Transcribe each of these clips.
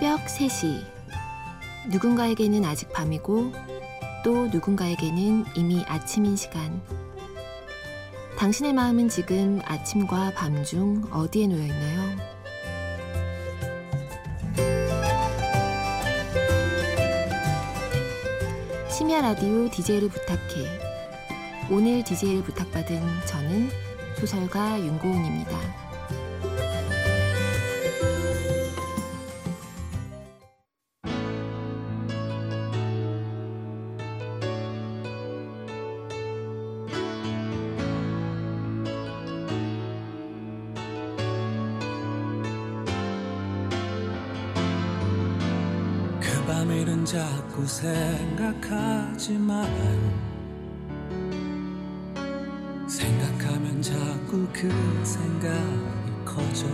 새벽 3시. 누군가에게는 아직 밤이고 또 누군가에게는 이미 아침인 시간. 당신의 마음은 지금 아침과 밤 중 어디에 놓여 있나요? 심야 라디오 DJ를 부탁해. 오늘 DJ를 부탁받은 저는 소설가 윤고은입니다. 밤일은 자꾸 생각하지만 생각하면 자꾸 그 생각이 커져.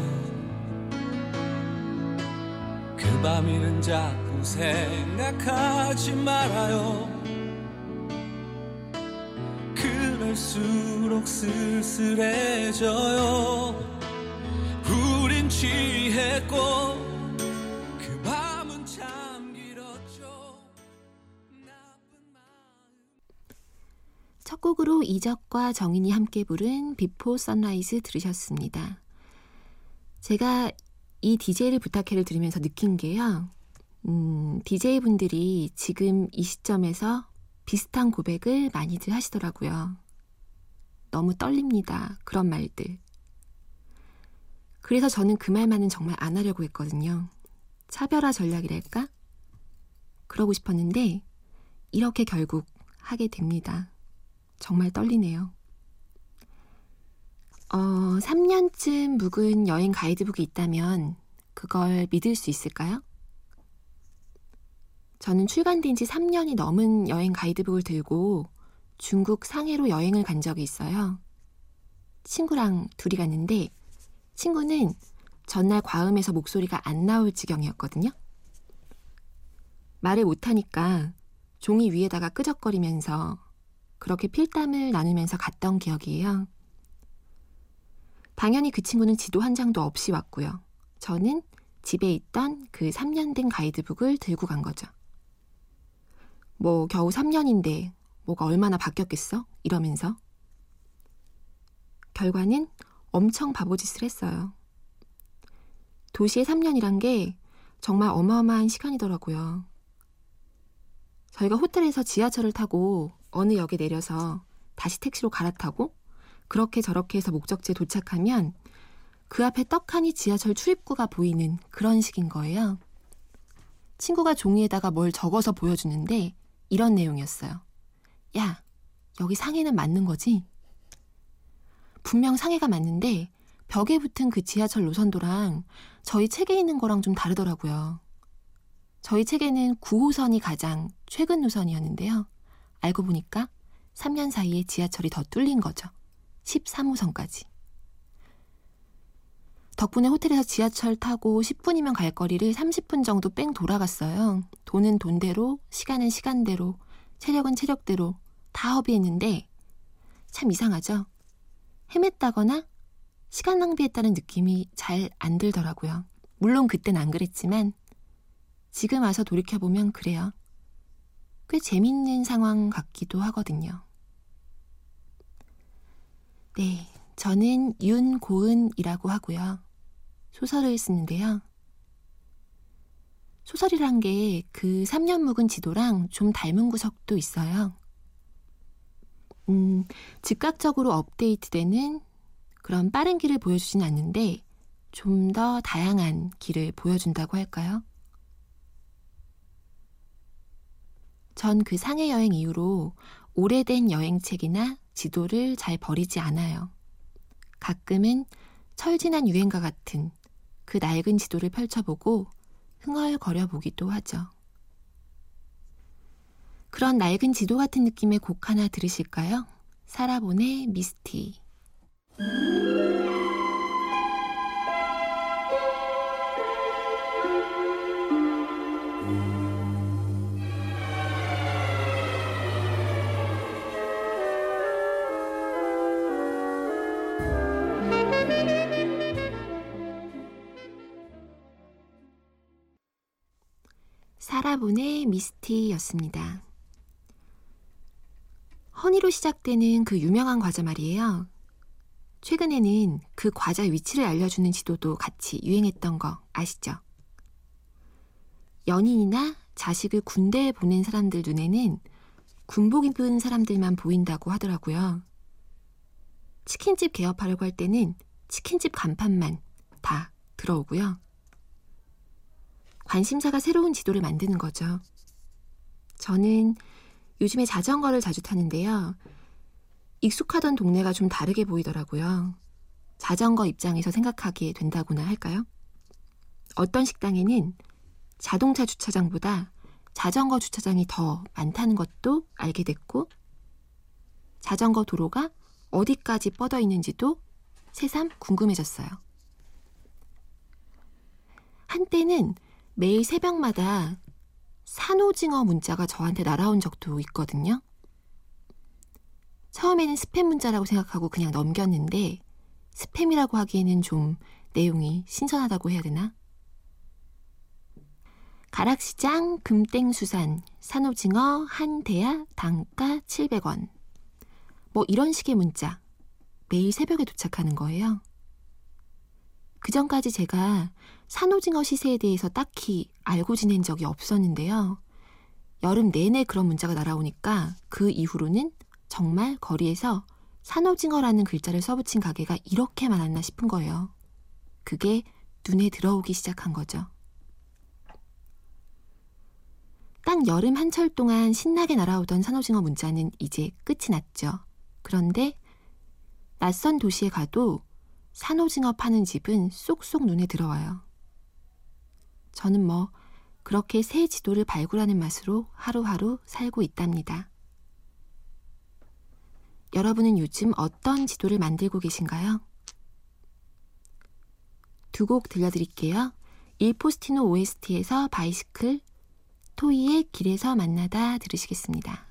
그 밤일은 자꾸 생각하지 말아요. 그럴수록 쓸쓸해져요. 우린 취했고 첫 곡으로 이적과 정인이 함께 부른 Before Sunrise 들으셨습니다. 제가 이 DJ를 부탁해를 들으면서 느낀 게요. 음, DJ분들이 지금 이 시점에서 비슷한 고백을 많이들 하시더라고요. 너무 떨립니다. 그런 말들. 그래서 저는 그 말만은 정말 안 하려고 했거든요. 차별화 전략이랄까? 그러고 싶었는데, 이렇게 결국 하게 됩니다. 정말 떨리네요. 어, 3년쯤 묵은 여행 가이드북이 있다면 그걸 믿을 수 있을까요? 저는 출간된 지 3년이 넘은 여행 가이드북을 들고 중국 상해로 여행을 간 적이 있어요. 친구랑 둘이 갔는데 친구는 전날 과음해서 목소리가 안 나올 지경이었거든요. 말을 못하니까 종이 위에다가 끄적거리면서 그렇게 필담을 나누면서 갔던 기억이에요. 당연히 그 친구는 지도 한 장도 없이 왔고요. 저는 집에 있던 그 3년 된 가이드북을 들고 간 거죠. 뭐 겨우 3년인데 뭐가 얼마나 바뀌었겠어? 이러면서. 결과는 엄청 바보짓을 했어요. 도시의 3년이란 게 정말 어마어마한 시간이더라고요. 저희가 호텔에서 지하철을 타고 어느 역에 내려서 다시 택시로 갈아타고 그렇게 저렇게 해서 목적지에 도착하면 그 앞에 떡하니 지하철 출입구가 보이는 그런 식인 거예요. 친구가 종이에다가 뭘 적어서 보여주는데 이런 내용이었어요. 야, 여기 상해는 맞는 거지? 분명 상해가 맞는데 벽에 붙은 그 지하철 노선도랑 저희 책에 있는 거랑 좀 다르더라고요. 저희 책에는 9호선이 가장 최근 노선이었는데요. 알고 보니까 3년 사이에 지하철이 더 뚫린 거죠. 13호선까지. 덕분에 호텔에서 지하철 타고 10분이면 갈 거리를 30분 정도 뺑 돌아갔어요. 돈은 돈대로, 시간은 시간대로, 체력은 체력대로 다 허비했는데 참 이상하죠? 헤맸다거나 시간 낭비했다는 느낌이 잘 안 들더라고요. 물론 그땐 안 그랬지만 지금 와서 돌이켜보면 그래요. 꽤 재밌는 상황 같기도 하거든요. 네, 저는 윤고은이라고 하고요. 소설을 쓰는데요. 소설이란 게 그 3년 묵은 지도랑 좀 닮은 구석도 있어요. 음, 즉각적으로 업데이트되는 그런 빠른 길을 보여주진 않는데 좀 더 다양한 길을 보여준다고 할까요? 전 그 상해 여행 이후로 오래된 여행책이나 지도를 잘 버리지 않아요. 가끔은 철진한 유행과 같은 그 낡은 지도를 펼쳐보고 흥얼거려 보기도 하죠. 그런 낡은 지도 같은 느낌의 곡 하나 들으실까요? 사라본의 미스티. 사라본의 미스티였습니다. 허니로 시작되는 그 유명한 과자 말이에요. 최근에는 그 과자 위치를 알려주는 지도도 같이 유행했던 거 아시죠? 연인이나 자식을 군대에 보낸 사람들 눈에는 군복 입은 사람들만 보인다고 하더라고요. 치킨집 개업하려고 할 때는 치킨집 간판만 다 들어오고요. 관심사가 새로운 지도를 만드는 거죠. 저는 요즘에 자전거를 자주 타는데요. 익숙하던 동네가 좀 다르게 보이더라고요. 자전거 입장에서 생각하게 된다고나 할까요? 어떤 식당에는 자동차 주차장보다 자전거 주차장이 더 많다는 것도 알게 됐고, 자전거 도로가 어디까지 뻗어 있는지도 새삼 궁금해졌어요. 한때는 매일 새벽마다 산오징어 문자가 저한테 날아온 적도 있거든요. 처음에는 스팸 문자라고 생각하고 그냥 넘겼는데 스팸이라고 하기에는 좀 내용이 신선하다고 해야 되나? 가락시장 금땡수산 산오징어 한 대야 단가 700원. 뭐 이런 식의 문자 매일 새벽에 도착하는 거예요. 그 전까지 제가 산오징어 시세에 대해서 딱히 알고 지낸 적이 없었는데요. 여름 내내 그런 문자가 날아오니까 그 이후로는 정말 거리에서 산오징어라는 글자를 써붙인 가게가 이렇게 많았나 싶은 거예요. 그게 눈에 들어오기 시작한 거죠. 딱 여름 한철 동안 신나게 날아오던 산오징어 문자는 이제 끝이 났죠. 그런데 낯선 도시에 가도 산오징어 파는 집은 쏙쏙 눈에 들어와요. 저는 뭐 그렇게 새 지도를 발굴하는 맛으로 하루하루 살고 있답니다. 여러분은 요즘 어떤 지도를 만들고 계신가요? 두 곡 들려드릴게요. 일 포스티노 OST에서 바이시클, 토이의 길에서 만나다 들으시겠습니다.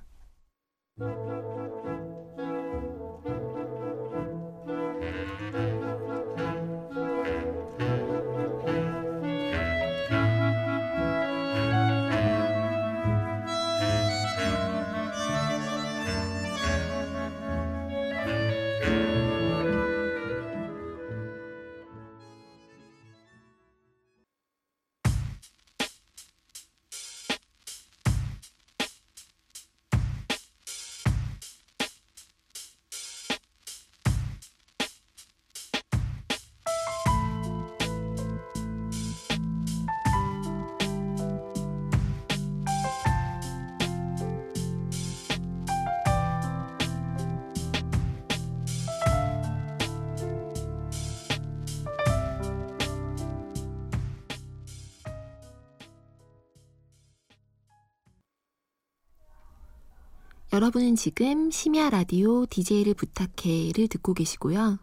여러분은 지금 심야 라디오 DJ를 부탁해를 듣고 계시고요.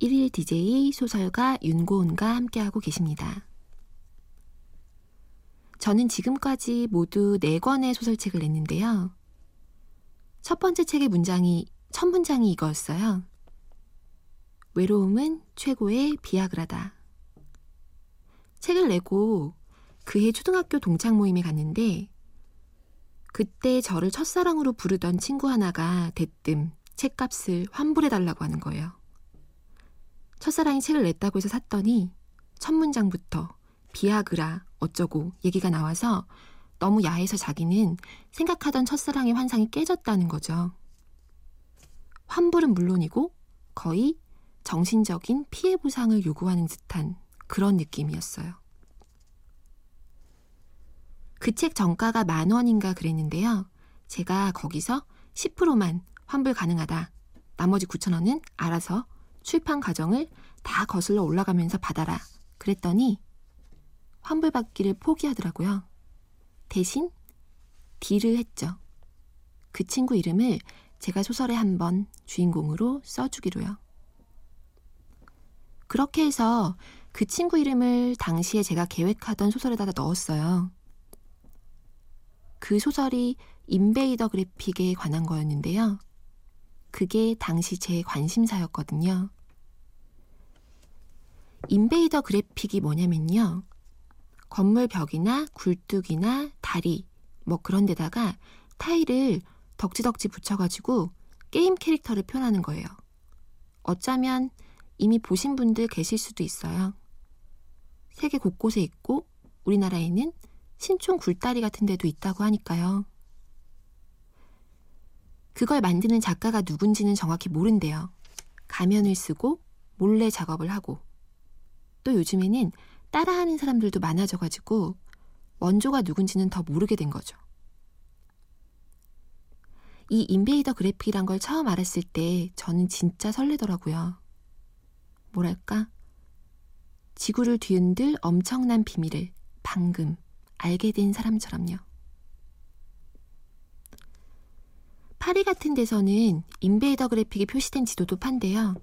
1일 DJ 소설가 윤고은과 함께하고 계십니다. 저는 지금까지 모두 4권의 소설책을 냈는데요. 첫 번째 책의 문장이, 첫 문장이 이거였어요. 외로움은 최고의 비아그라다. 책을 내고 그해 초등학교 동창 모임에 갔는데 그때 저를 첫사랑으로 부르던 친구 하나가 대뜸 책값을 환불해달라고 하는 거예요. 첫사랑이 책을 냈다고 해서 샀더니 첫 문장부터 비아그라 어쩌고 얘기가 나와서 너무 야해서 자기는 생각하던 첫사랑의 환상이 깨졌다는 거죠. 환불은 물론이고 거의 정신적인 피해 보상을 요구하는 듯한 그런 느낌이었어요. 그 책 정가가 만 원인가 그랬는데요. 제가 거기서 10%만 환불 가능하다. 나머지 9천 원은 알아서 출판 과정을 다 거슬러 올라가면서 받아라. 그랬더니 환불받기를 포기하더라고요. 대신 딜을 했죠. 그 친구 이름을 제가 소설에 한 번 주인공으로 써주기로요. 그렇게 해서 그 친구 이름을 당시에 제가 계획하던 소설에다 넣었어요. 그 소설이 인베이더 그래픽에 관한 거였는데요. 그게 당시 제 관심사였거든요. 인베이더 그래픽이 뭐냐면요. 건물 벽이나 굴뚝이나 다리 뭐 그런 데다가 타일을 덕지덕지 붙여가지고 게임 캐릭터를 표현하는 거예요. 어쩌면 이미 보신 분들 계실 수도 있어요. 세계 곳곳에 있고 우리나라에는 신촌 굴다리 같은 데도 있다고 하니까요. 그걸 만드는 작가가 누군지는 정확히 모른대요. 가면을 쓰고 몰래 작업을 하고 또 요즘에는 따라하는 사람들도 많아져가지고 원조가 누군지는 더 모르게 된 거죠. 이 인베이더 그래픽이란 걸 처음 알았을 때 저는 진짜 설레더라고요. 뭐랄까? 지구를 뒤흔들 엄청난 비밀을 방금 알게 된 사람처럼요. 파리 같은 데서는 인베이더 그래픽이 표시된 지도도 판대요.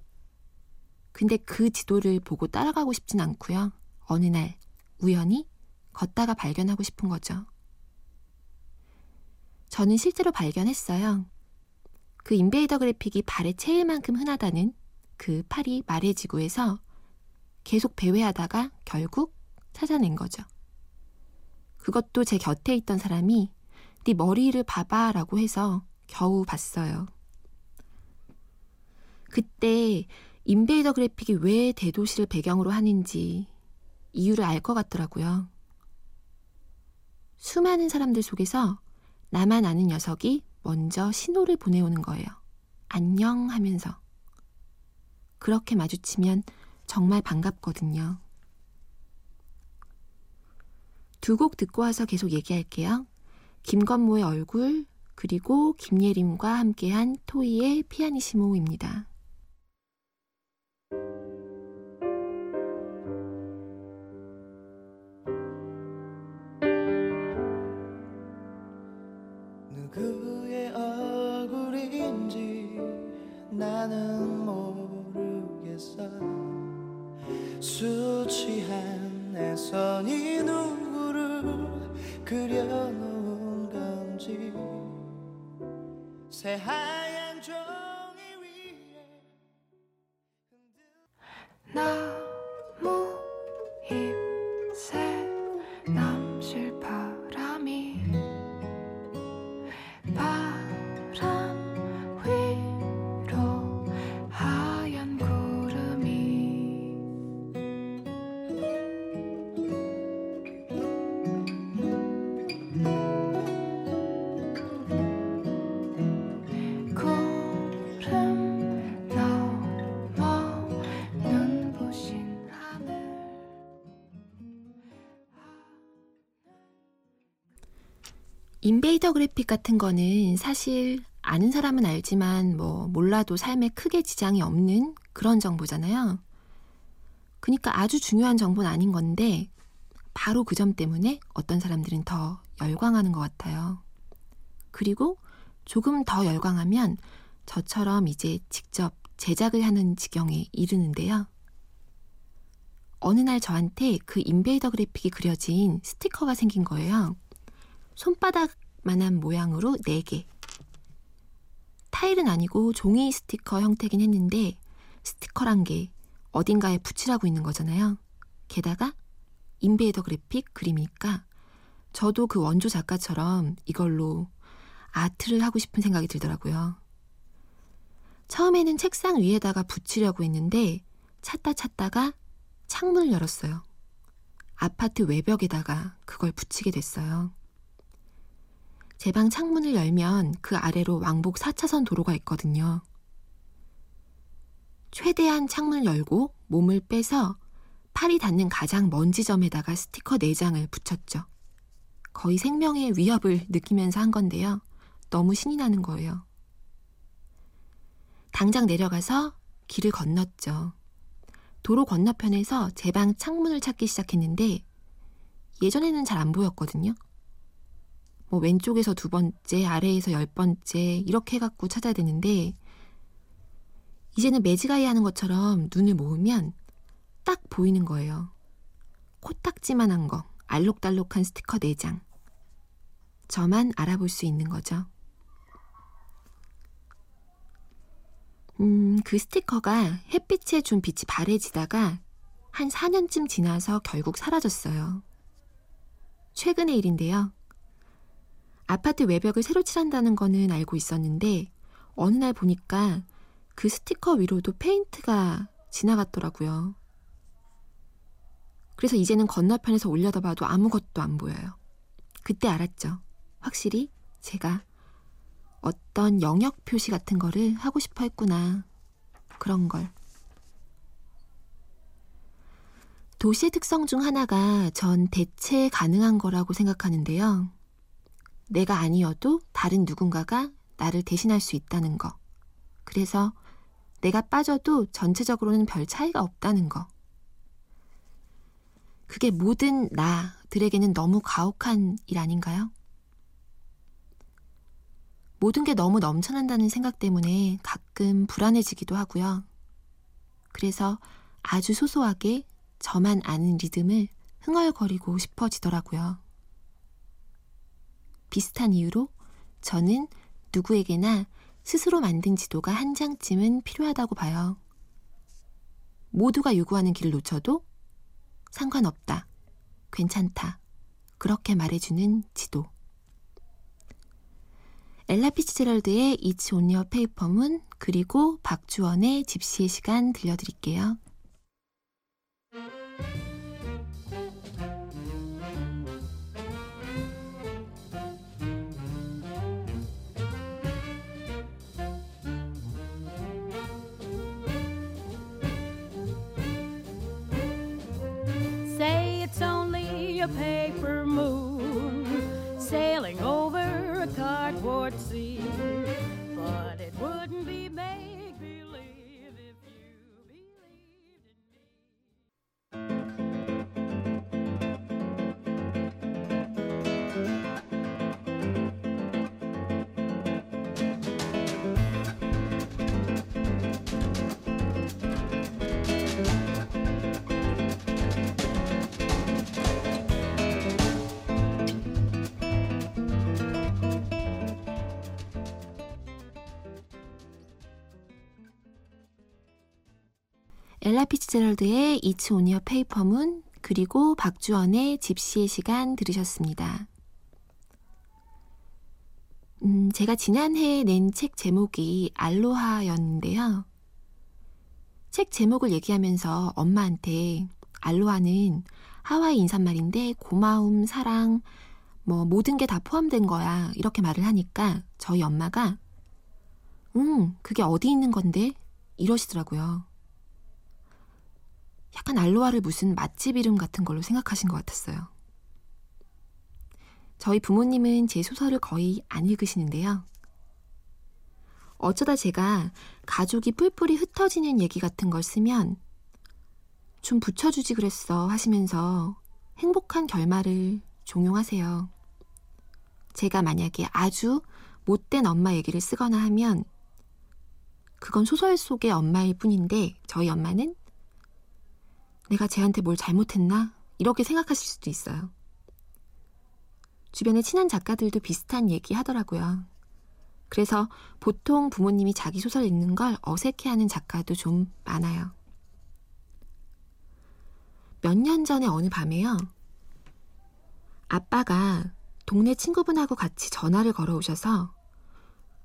근데 그 지도를 보고 따라가고 싶진 않고요. 어느 날 우연히 걷다가 발견하고 싶은 거죠. 저는 실제로 발견했어요. 그 인베이더 그래픽이 발에 채일 만큼 흔하다는 그 파리 마레 지구에서 계속 배회하다가 결국 찾아낸 거죠. 그것도 제 곁에 있던 사람이 네 머리를 봐봐 라고 해서 겨우 봤어요. 그때 인베이더 그래픽이 왜 대도시를 배경으로 하는지 이유를 알 것 같더라고요. 수많은 사람들 속에서 나만 아는 녀석이 먼저 신호를 보내오는 거예요. 안녕 하면서. 그렇게 마주치면 정말 반갑거든요. 두 곡 듣고 와서 계속 얘기할게요. 김건모의 얼굴, 그리고 김예림과 함께한 토이의 피아니시모입니다. 취한 내 손이 누구를 그려놓은 건지. 새하 인베이더 그래픽 같은 거는 사실 아는 사람은 알지만 뭐 몰라도 삶에 크게 지장이 없는 그런 정보잖아요. 그러니까 아주 중요한 정보는 아닌 건데 바로 그 점 때문에 어떤 사람들은 더 열광하는 것 같아요. 그리고 조금 더 열광하면 저처럼 이제 직접 제작을 하는 지경에 이르는데요. 어느 날 저한테 그 인베이더 그래픽이 그려진 스티커가 생긴 거예요. 손바닥만한 모양으로 4개. 타일은 아니고 종이 스티커 형태긴 했는데 스티커란 게 어딘가에 붙이라고 있는 거잖아요. 게다가 인베이더 그래픽 그림이니까 저도 그 원조 작가처럼 이걸로 아트를 하고 싶은 생각이 들더라고요. 처음에는 책상 위에다가 붙이려고 했는데 찾다 찾다가 창문을 열었어요. 아파트 외벽에다가 그걸 붙이게 됐어요. 제 방 창문을 열면 그 아래로 왕복 4차선 도로가 있거든요. 최대한 창문을 열고 몸을 빼서 팔이 닿는 가장 먼 지점에다가 스티커 4장을 붙였죠. 거의 생명의 위협을 느끼면서 한 건데요. 너무 신이 나는 거예요. 당장 내려가서 길을 건넜죠. 도로 건너편에서 제 방 창문을 찾기 시작했는데 예전에는 잘 안 보였거든요. 뭐 왼쪽에서 두 번째, 아래에서 열 번째 이렇게 해갖고 찾아야 되는데 이제는 매지가이 하는 것처럼 눈을 모으면 딱 보이는 거예요. 코딱지만한 거, 알록달록한 스티커 4장. 저만 알아볼 수 있는 거죠. 음, 그 스티커가 햇빛에 준 빛이 바래지다가 한 4년쯤 지나서 결국 사라졌어요. 최근의 일인데요. 아파트 외벽을 새로 칠한다는 거는 알고 있었는데 어느 날 보니까 그 스티커 위로도 페인트가 지나갔더라고요. 그래서 이제는 건너편에서 올려다봐도 아무것도 안 보여요. 그때 알았죠. 확실히 제가 어떤 영역 표시 같은 거를 하고 싶어 했구나. 그런 걸. 도시의 특성 중 하나가 전 대체 가능한 거라고 생각하는데요. 내가 아니어도 다른 누군가가 나를 대신할 수 있다는 거. 그래서 내가 빠져도 전체적으로는 별 차이가 없다는 거. 그게 모든 나들에게는 너무 가혹한 일 아닌가요? 모든 게 너무 넘쳐난다는 생각 때문에 가끔 불안해지기도 하고요. 그래서 아주 소소하게 저만 아는 리듬을 흥얼거리고 싶어지더라고요. 비슷한 이유로 저는 누구에게나 스스로 만든 지도가 한 장쯤은 필요하다고 봐요. 모두가 요구하는 길을 놓쳐도 상관없다. 괜찮다. 그렇게 말해주는 지도. 엘라 피치제럴드의 It's on your paper문 그리고 박주원의 집시의 시간 들려드릴게요. A paper moon. 피츠제럴드의 on your paper문 그리고 박주원의 집시의 시간 들으셨습니다. 음, 제가 지난해에 낸 책 제목이 알로하였는데요. 책 제목을 얘기하면서 엄마한테 알로하는 하와이 인사말인데 고마움, 사랑, 뭐 모든 게 다 포함된 거야. 이렇게 말을 하니까 저희 엄마가 응, 그게 어디 있는 건데? 이러시더라고요. 약간 알로하를 무슨 맛집 이름 같은 걸로 생각하신 것 같았어요. 저희 부모님은 제 소설을 거의 안 읽으시는데요. 어쩌다 제가 가족이 뿔뿔이 흩어지는 얘기 같은 걸 쓰면 좀 붙여주지 그랬어 하시면서 행복한 결말을 종용하세요. 제가 만약에 아주 못된 엄마 얘기를 쓰거나 하면 그건 소설 속의 엄마일 뿐인데 저희 엄마는 내가 쟤한테 뭘 잘못했나? 이렇게 생각하실 수도 있어요. 주변에 친한 작가들도 비슷한 얘기 하더라고요. 그래서 보통 부모님이 자기 소설 읽는 걸 어색해하는 작가도 좀 많아요. 몇 년 전에 어느 밤에요. 아빠가 동네 친구분하고 같이 전화를 걸어 오셔서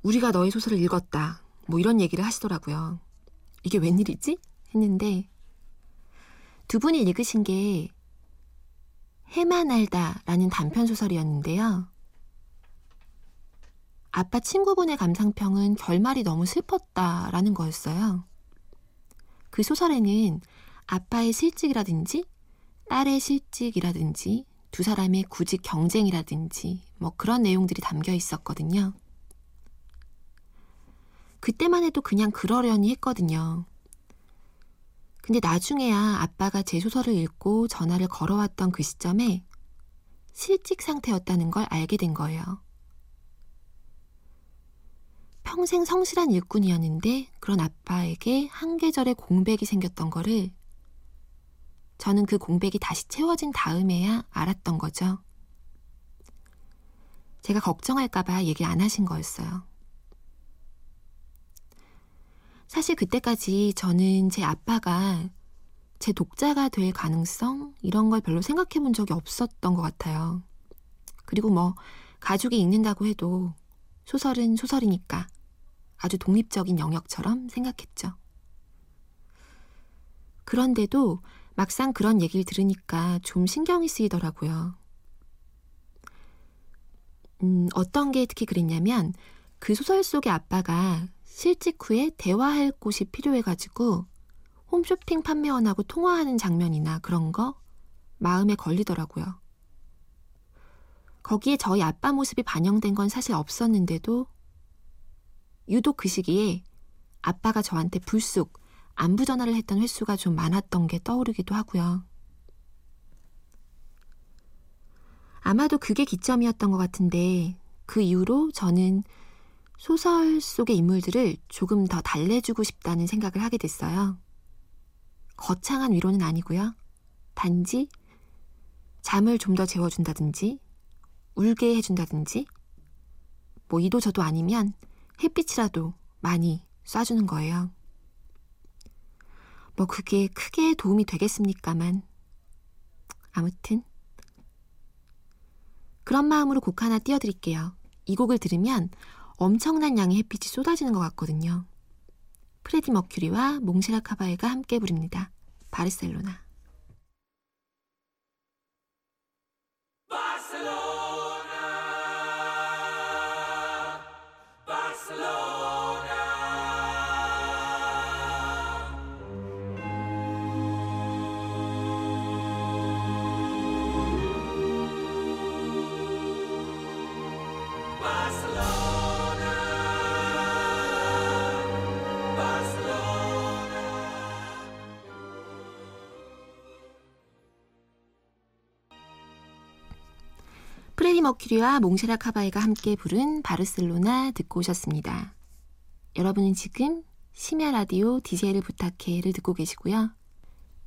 우리가 너의 소설을 읽었다. 뭐 이런 얘기를 하시더라고요. 이게 웬일이지? 했는데 두 분이 읽으신 게 해만 알다라는 단편 소설이었는데요. 아빠 친구분의 감상평은 결말이 너무 슬펐다라는 거였어요. 그 소설에는 아빠의 실직이라든지 딸의 실직이라든지 두 사람의 구직 경쟁이라든지 뭐 그런 내용들이 담겨 있었거든요. 그때만 해도 그냥 그러려니 했거든요. 근데 나중에야 아빠가 제 소설을 읽고 전화를 걸어왔던 그 시점에 실직 상태였다는 걸 알게 된 거예요. 평생 성실한 일꾼이었는데 그런 아빠에게 한 계절의 공백이 생겼던 거를 저는 그 공백이 다시 채워진 다음에야 알았던 거죠. 제가 걱정할까봐 얘기 안 하신 거였어요. 사실 그때까지 저는 제 아빠가 제 독자가 될 가능성 이런 걸 별로 생각해 본 적이 없었던 것 같아요. 그리고 뭐 가족이 읽는다고 해도 소설은 소설이니까 아주 독립적인 영역처럼 생각했죠. 그런데도 막상 그런 얘기를 들으니까 좀 신경이 쓰이더라고요. 음, 어떤 게 특히 그랬냐면 그 소설 속의 아빠가 실직 후에 대화할 곳이 필요해가지고 홈쇼핑 판매원하고 통화하는 장면이나 그런 거 마음에 걸리더라고요. 거기에 저희 아빠 모습이 반영된 건 사실 없었는데도 유독 그 시기에 아빠가 저한테 불쑥 안부 전화를 했던 횟수가 좀 많았던 게 떠오르기도 하고요. 아마도 그게 기점이었던 것 같은데 그 이후로 저는 소설 속의 인물들을 조금 더 달래주고 싶다는 생각을 하게 됐어요. 거창한 위로는 아니고요. 단지 잠을 좀 더 재워준다든지 울게 해준다든지 뭐 이도 저도 아니면 햇빛이라도 많이 쏴주는 거예요. 뭐 그게 크게 도움이 되겠습니까만 아무튼 그런 마음으로 곡 하나 띄워드릴게요. 이 곡을 들으면 엄청난 양의 햇빛이 쏟아지는 것 같거든요. 프레디 머큐리와 몽시라 카바에가 함께 부릅니다. 바르셀로나. 머큐리와 몽쉐라 카바에가 함께 부른 바르셀로나 듣고 오셨습니다. 여러분은 지금 심야 라디오 DJ를 부탁해를 듣고 계시고요.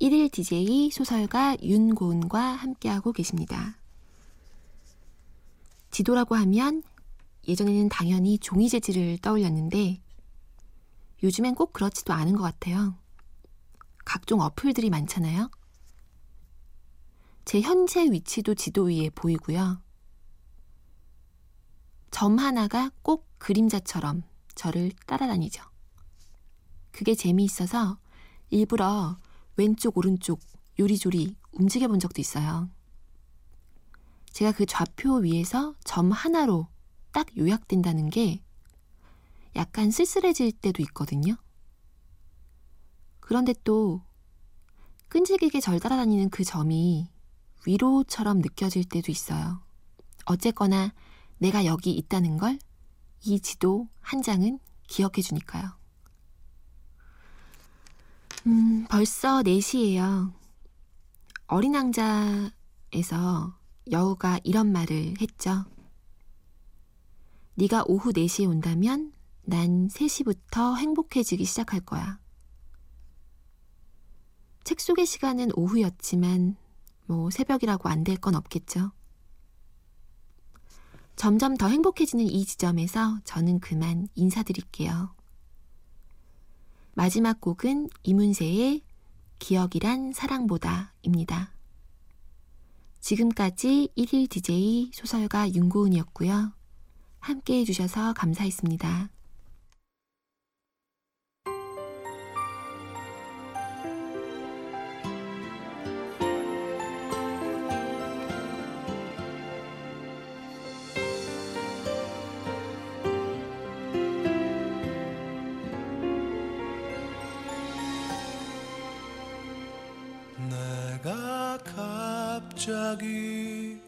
1일 DJ 소설가 윤고은과 함께하고 계십니다. 지도라고 하면 예전에는 당연히 종이 재질을 떠올렸는데 요즘엔 꼭 그렇지도 않은 것 같아요. 각종 어플들이 많잖아요. 제 현재 위치도 지도 위에 보이고요. 점 하나가 꼭 그림자처럼 저를 따라다니죠. 그게 재미있어서 일부러 왼쪽, 오른쪽 요리조리 움직여 본 적도 있어요. 제가 그 좌표 위에서 점 하나로 딱 요약된다는 게 약간 쓸쓸해질 때도 있거든요. 그런데 또 끈질기게 절 따라다니는 그 점이 위로처럼 느껴질 때도 있어요. 어쨌거나 내가 여기 있다는 걸 이 지도 한 장은 기억해 주니까요. 음, 벌써 4시예요. 어린 왕자에서 여우가 이런 말을 했죠. 네가 오후 4시에 온다면 난 3시부터 행복해지기 시작할 거야. 책 속의 시간은 오후였지만 뭐 새벽이라고 안 될 건 없겠죠. 점점 더 행복해지는 이 지점에서 저는 그만 인사드릴게요. 마지막 곡은 이문세의 기억이란 사랑보다입니다. 지금까지 1일 DJ 소설가 윤고은이었고요. 함께 해주셔서 감사했습니다. 갑자기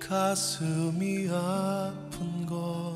가슴이 아픈 건